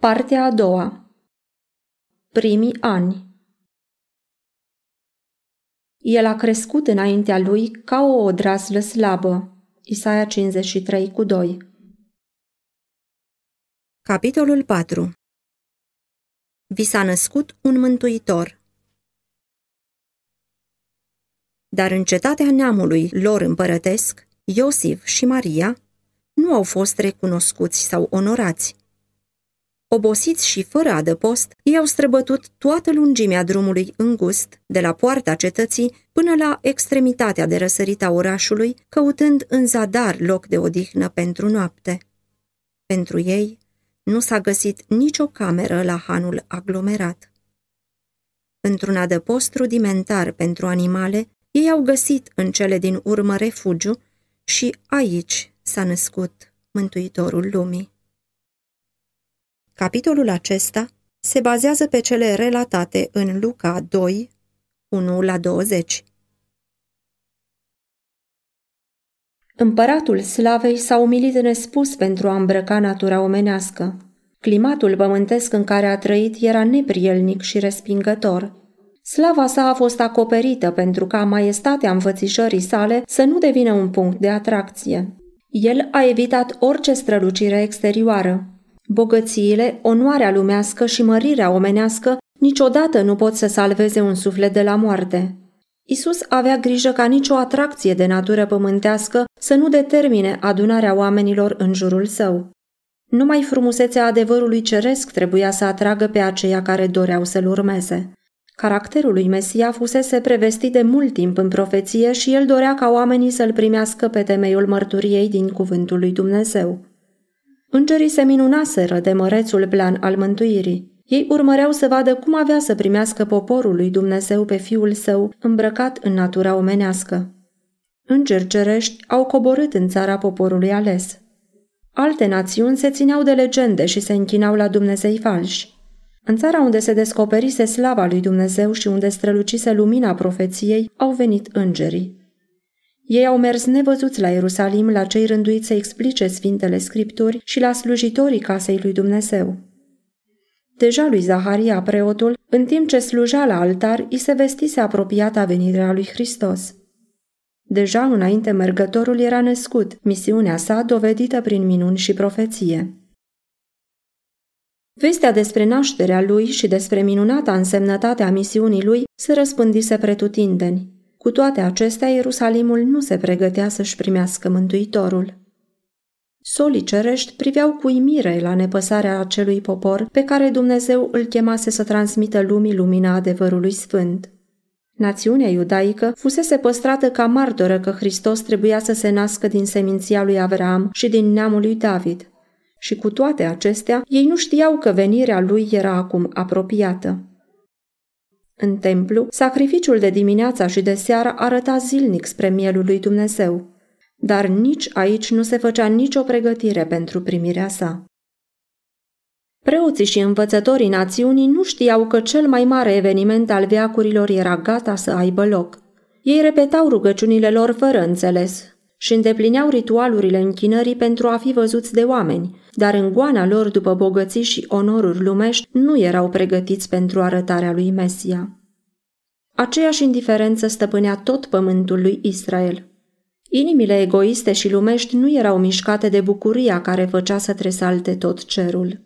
Partea a doua Primii ani El a crescut înaintea lui ca o odraslă slabă. Isaia 53 cu 2 Capitolul 4 Vi s-a născut un mântuitor. Dar în cetatea neamului lor împărătesc, Iosif și Maria nu au fost recunoscuți sau onorați. Obosiți și fără adăpost, ei au străbătut toată lungimea drumului îngust, de la poarta cetății până la extremitatea de răsărit a orașului, căutând în zadar loc de odihnă pentru noapte. Pentru ei nu s-a găsit nicio cameră la hanul aglomerat. Într-un adăpost rudimentar pentru animale, ei au găsit în cele din urmă refugiu și aici s-a născut Mântuitorul lumii. Capitolul acesta se bazează pe cele relatate în Luca 2, 1 la 20. Împăratul slavei s-a umilit nespus pentru a îmbrăca natura omenească. Climatul pământesc în care a trăit era neprielnic și respingător. Slava sa a fost acoperită pentru ca maestatea învățișării sale să nu devină un punct de atracție. El a evitat orice strălucire exterioară. Bogățiile, onoarea lumească și mărirea omenească niciodată nu pot să salveze un suflet de la moarte. Isus avea grijă ca nicio atracție de natură pământească să nu determine adunarea oamenilor în jurul său. Numai frumusețea adevărului ceresc trebuia să atragă pe aceia care doreau să-l urmeze. Caracterul lui Mesia fusese prevestit de mult timp în profeție și el dorea ca oamenii să-l primească pe temeiul mărturiei din cuvântul lui Dumnezeu. Îngerii se minunaseră de mărețul plan al mântuirii. Ei urmăreau să vadă cum avea să primească poporul lui Dumnezeu pe fiul său îmbrăcat în natura omenească. Îngeri cerești au coborât în țara poporului ales. Alte națiuni se țineau de legende și se închinau la Dumnezei falși. În țara unde se descoperise slava lui Dumnezeu și unde strălucise lumina profeției, au venit îngerii. Ei au mers nevăzuți la Ierusalim la cei rânduiți să explice Sfintele Scripturi și la slujitorii casei lui Dumnezeu. Deja lui Zaharia, preotul, în timp ce sluja la altar, îi se vestise apropiata venirea lui Hristos. Deja înainte mergătorul era născut, misiunea sa dovedită prin minuni și profeție. Vestea despre nașterea lui și despre minunata însemnătate a misiunii lui se răspândise pretutindeni. Cu toate acestea, Ierusalimul nu se pregătea să-și primească Mântuitorul. Solii cerești priveau cu imire la nepăsarea acelui popor pe care Dumnezeu îl chemase să transmită lumii lumina adevărului sfânt. Națiunea iudaică fusese păstrată ca martoră că Hristos trebuia să se nască din seminția lui Avram și din neamul lui David. Și cu toate acestea, ei nu știau că venirea lui era acum apropiată. În templu, sacrificiul de dimineața și de seară arăta zilnic spre mielul lui Dumnezeu, dar nici aici nu se făcea nicio pregătire pentru primirea sa. Preoții și învățătorii națiunii nu știau că cel mai mare eveniment al veacurilor era gata să aibă loc. Ei repetau rugăciunile lor fără înțeles și îndeplineau ritualurile închinării pentru a fi văzuți de oameni, dar în goana lor după bogății și onoruri lumești nu erau pregătiți pentru arătarea lui Mesia. Aceeași indiferență stăpânea tot pământul lui Israel. Inimile egoiste și lumești nu erau mișcate de bucuria care făcea să tresalte tot cerul.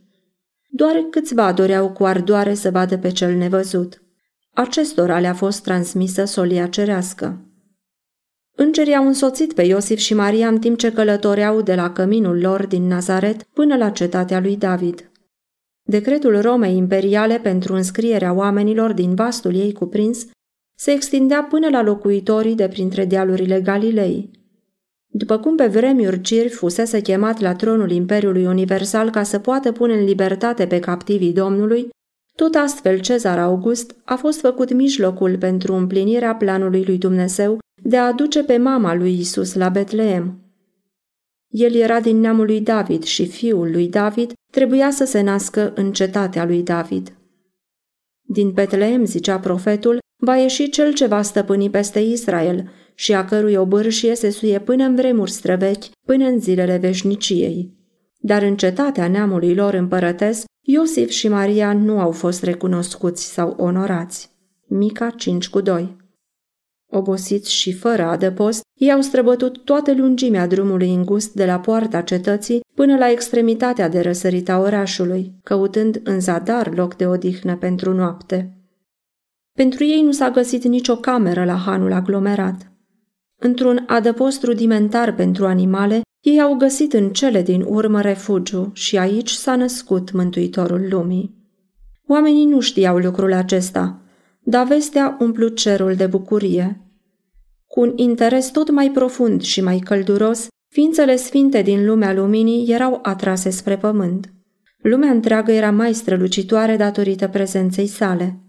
Doar câțiva doreau cu ardoare să vadă pe cel nevăzut. Acestora le-a fost transmisă solia cerească. Îngerii au însoțit pe Iosif și Maria în timp ce călătoreau de la căminul lor din Nazaret până la cetatea lui David. Decretul Romei imperiale pentru înscrierea oamenilor din vastul ei cuprins se extindea până la locuitorii de printre dealurile Galilei. După cum pe vremuri Cir fusese chemat la tronul Imperiului Universal ca să poată pune în libertate pe captivii Domnului, tot astfel Cezar August a fost făcut mijlocul pentru împlinirea planului lui Dumnezeu de a aduce pe mama lui Isus la Betleem. El era din neamul lui David și fiul lui David trebuia să se nască în cetatea lui David. Din Betleem, zicea profetul, va ieși cel ce va stăpâni peste Israel și a cărui obârșie se suie până în vremuri străvechi, până în zilele veșniciei. Dar în cetatea neamului lor împărătesc, Iosif și Maria nu au fost recunoscuți sau onorați. Mica 5 cu 2 Obosiți și fără adăpost, ei au străbătut toată lungimea drumului îngust de la poarta cetății până la extremitatea de răsărit a orașului, căutând în zadar loc de odihnă pentru noapte. Pentru ei nu s-a găsit nicio cameră la hanul aglomerat. Într-un adăpost rudimentar pentru animale, ei au găsit în cele din urmă refugiu și aici s-a născut Mântuitorul lumii. Oamenii nu știau lucrul acesta, dar vestea umplut cerul de bucurie. Cu un interes tot mai profund și mai călduros, ființele sfinte din lumea luminii erau atrase spre pământ. Lumea întreagă era mai strălucitoare datorită prezenței sale.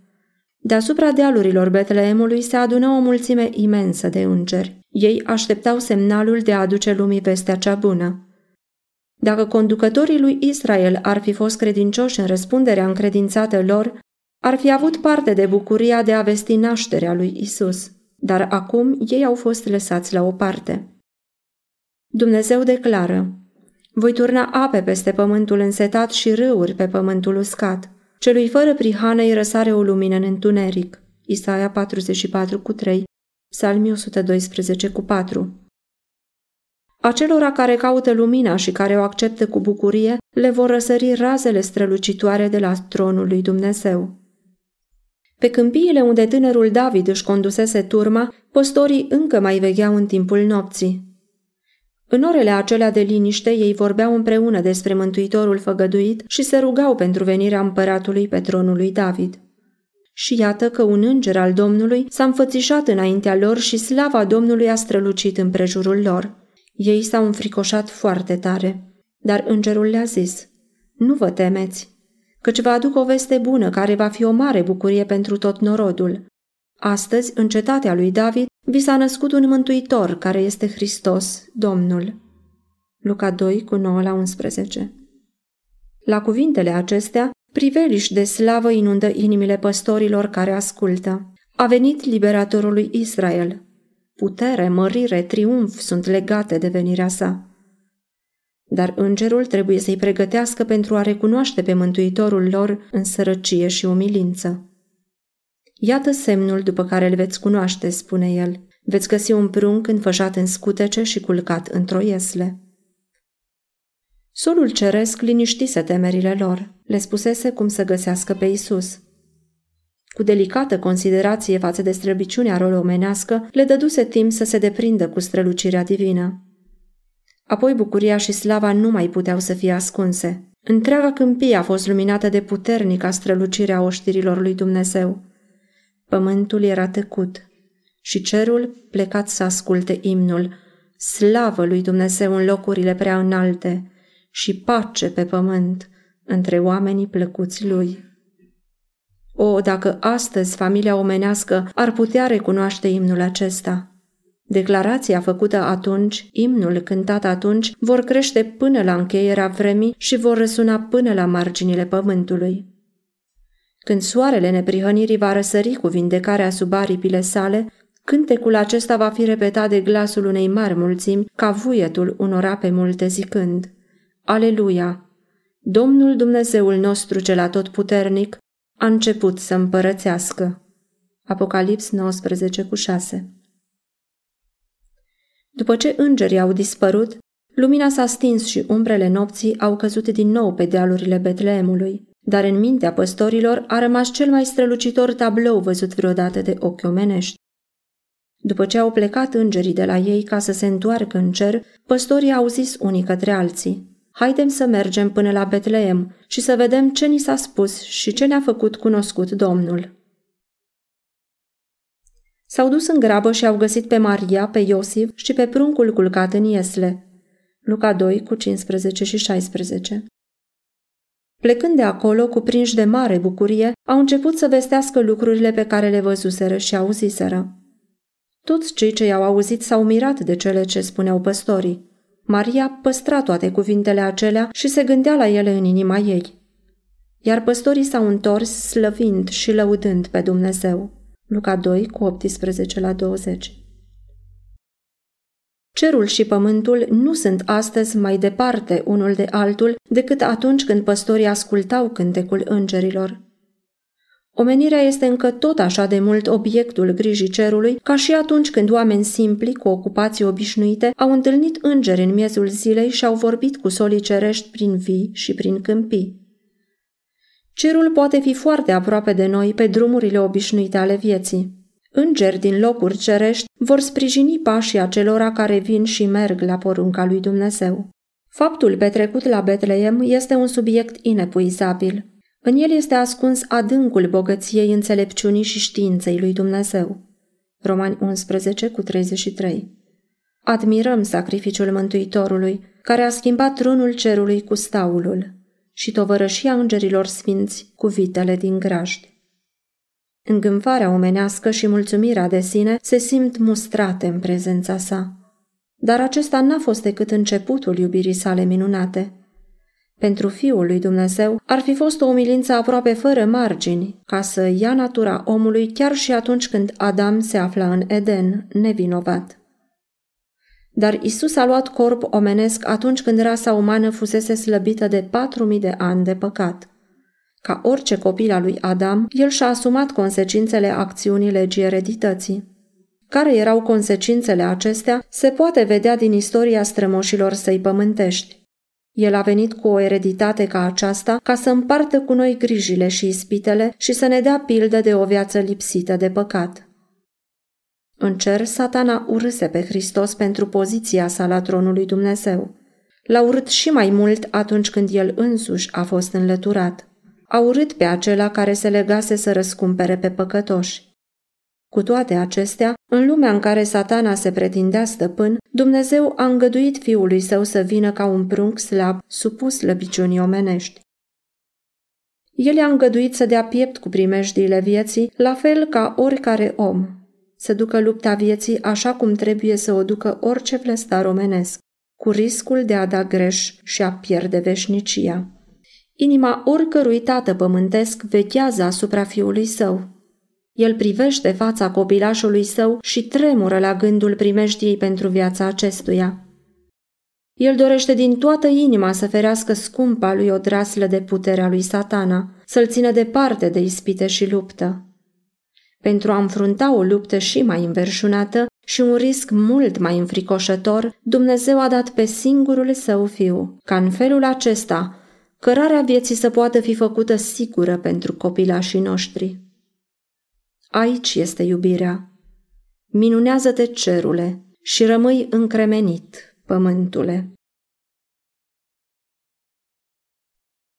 Deasupra dealurilor Betleemului se adună o mulțime imensă de îngeri. Ei așteptau semnalul de a aduce lumii vestea cea bună. Dacă conducătorii lui Israel ar fi fost credincioși în răspunderea încredințată lor, ar fi avut parte de bucuria de a vesti nașterea lui Isus, dar acum ei au fost lăsați la o parte. Dumnezeu declară, voi turna ape peste pământul însetat și râuri pe pământul uscat. Celui fără prihană îi răsare o lumină în întuneric. Isaia 44 cu 3, Psalmi 112 cu 4. Acelora care caută lumina și care o acceptă cu bucurie, le vor răsări razele strălucitoare de la tronul lui Dumnezeu. Pe câmpiile unde tânărul David își condusese turma, păstorii încă mai vegheau în timpul nopții. În orele acelea de liniște, ei vorbeau împreună despre Mântuitorul făgăduit și se rugau pentru venirea împăratului pe tronul lui David. Și iată că un înger al Domnului s-a înfățișat înaintea lor și slava Domnului a strălucit în prejurul lor. Ei s-au înfricoșat foarte tare, dar îngerul le-a zis, Nu vă temeți, căci vă aduc o veste bună care va fi o mare bucurie pentru tot norodul. Astăzi, în cetatea lui David, vi s-a născut un mântuitor care este Hristos, Domnul. Luca 2, cu 9 la 11 La cuvintele acestea, priveliș de slavă inundă inimile păstorilor care ascultă. A venit liberatorul lui Israel. Putere, mărire, triumf sunt legate de venirea sa. Dar îngerul trebuie să-i pregătească pentru a recunoaște pe mântuitorul lor în sărăcie și umilință. Iată semnul după care îl veți cunoaște, spune el. Veți găsi un prunc înfășat în scutece și culcat într-o iesle. Solul ceresc liniștise temerile lor. Le spusese cum să găsească pe Isus. Cu delicată considerație față de străbiciunea rol omenească, le dăduse timp să se deprindă cu strălucirea divină. Apoi bucuria și slava nu mai puteau să fie ascunse. Întreaga câmpie a fost luminată de puternica strălucire a oștirilor lui Dumnezeu. Pământul era tăcut și cerul plecat să asculte imnul, slavă lui Dumnezeu în locurile prea înalte și pace pe pământ între oamenii plăcuți lui. O, dacă astăzi familia omenească ar putea recunoaște imnul acesta! Declarația făcută atunci, imnul cântat atunci, vor crește până la încheierea vremii și vor răsuna până la marginile pământului. Când soarele neprihănirii va răsări cu vindecarea sub aripile sale, cântecul acesta va fi repetat de glasul unei mari mulțimi ca vuietul unor ape multe zicând Aleluia! Domnul Dumnezeul nostru cel atotputernic a început să împărățească. Apocalips 19 cu 6 După ce îngerii au dispărut, lumina s-a stins și umbrele nopții au căzut din nou pe dealurile Betleemului dar în mintea păstorilor a rămas cel mai strălucitor tablou văzut vreodată de ochi omenești. După ce au plecat îngerii de la ei ca să se întoarcă în cer, păstorii au zis unii către alții, Haidem să mergem până la Betleem și să vedem ce ni s-a spus și ce ne-a făcut cunoscut Domnul. S-au dus în grabă și au găsit pe Maria, pe Iosif și pe pruncul culcat în iesle. Luca 2 cu 15 și 16 Plecând de acolo, cuprinși de mare bucurie, au început să vestească lucrurile pe care le văzuseră și auziseră. Toți cei ce i-au auzit s-au mirat de cele ce spuneau păstorii. Maria păstra toate cuvintele acelea și se gândea la ele în inima ei. Iar păstorii s-au întors slăvind și lăudând pe Dumnezeu. Luca 2 cu 18 la 20 Cerul și pământul nu sunt astăzi mai departe unul de altul decât atunci când păstorii ascultau cântecul îngerilor. Omenirea este încă tot așa de mult obiectul grijii cerului ca și atunci când oameni simpli cu ocupații obișnuite au întâlnit îngeri în miezul zilei și au vorbit cu solii cerești prin vii și prin câmpii. Cerul poate fi foarte aproape de noi pe drumurile obișnuite ale vieții. Îngeri din locuri cerești vor sprijini pașii acelora care vin și merg la porunca lui Dumnezeu. Faptul petrecut la Betleem este un subiect inepuizabil. În el este ascuns adâncul bogăției înțelepciunii și științei lui Dumnezeu. Romani 11 cu 33 Admirăm sacrificiul Mântuitorului, care a schimbat trunul cerului cu staulul și tovărășia îngerilor sfinți cu vitele din grajd. Îngânfarea omenească și mulțumirea de sine se simt mustrate în prezența sa. Dar acesta n-a fost decât începutul iubirii sale minunate. Pentru Fiul lui Dumnezeu ar fi fost o umilință aproape fără margini, ca să ia natura omului chiar și atunci când Adam se afla în Eden, nevinovat. Dar Isus a luat corp omenesc atunci când rasa umană fusese slăbită de patru mii de ani de păcat. Ca orice copil al lui Adam, el și-a asumat consecințele acțiunii legii eredității. Care erau consecințele acestea, se poate vedea din istoria strămoșilor săi pământești. El a venit cu o ereditate ca aceasta ca să împartă cu noi grijile și ispitele și să ne dea pildă de o viață lipsită de păcat. În cer, satana urâse pe Hristos pentru poziția sa la tronul lui Dumnezeu. L-a urât și mai mult atunci când el însuși a fost înlăturat a urât pe acela care se legase să răscumpere pe păcătoși. Cu toate acestea, în lumea în care satana se pretindea stăpân, Dumnezeu a îngăduit fiului său să vină ca un prunc slab, supus slăbiciunii omenești. El i-a îngăduit să dea piept cu primejdiile vieții, la fel ca oricare om, să ducă lupta vieții așa cum trebuie să o ducă orice vlăstar omenesc, cu riscul de a da greș și a pierde veșnicia. Inima oricărui tată pământesc vechează asupra fiului său. El privește fața copilașului său și tremură la gândul primejdiei pentru viața acestuia. El dorește din toată inima să ferească scumpa lui o draslă de puterea lui satana, să-l țină departe de ispite și luptă. Pentru a înfrunta o luptă și mai înverșunată și un risc mult mai înfricoșător, Dumnezeu a dat pe singurul său fiu, ca în felul acesta cărarea vieții să poată fi făcută sigură pentru copilașii noștri. Aici este iubirea. Minunează-te cerule și rămâi încremenit, pământule.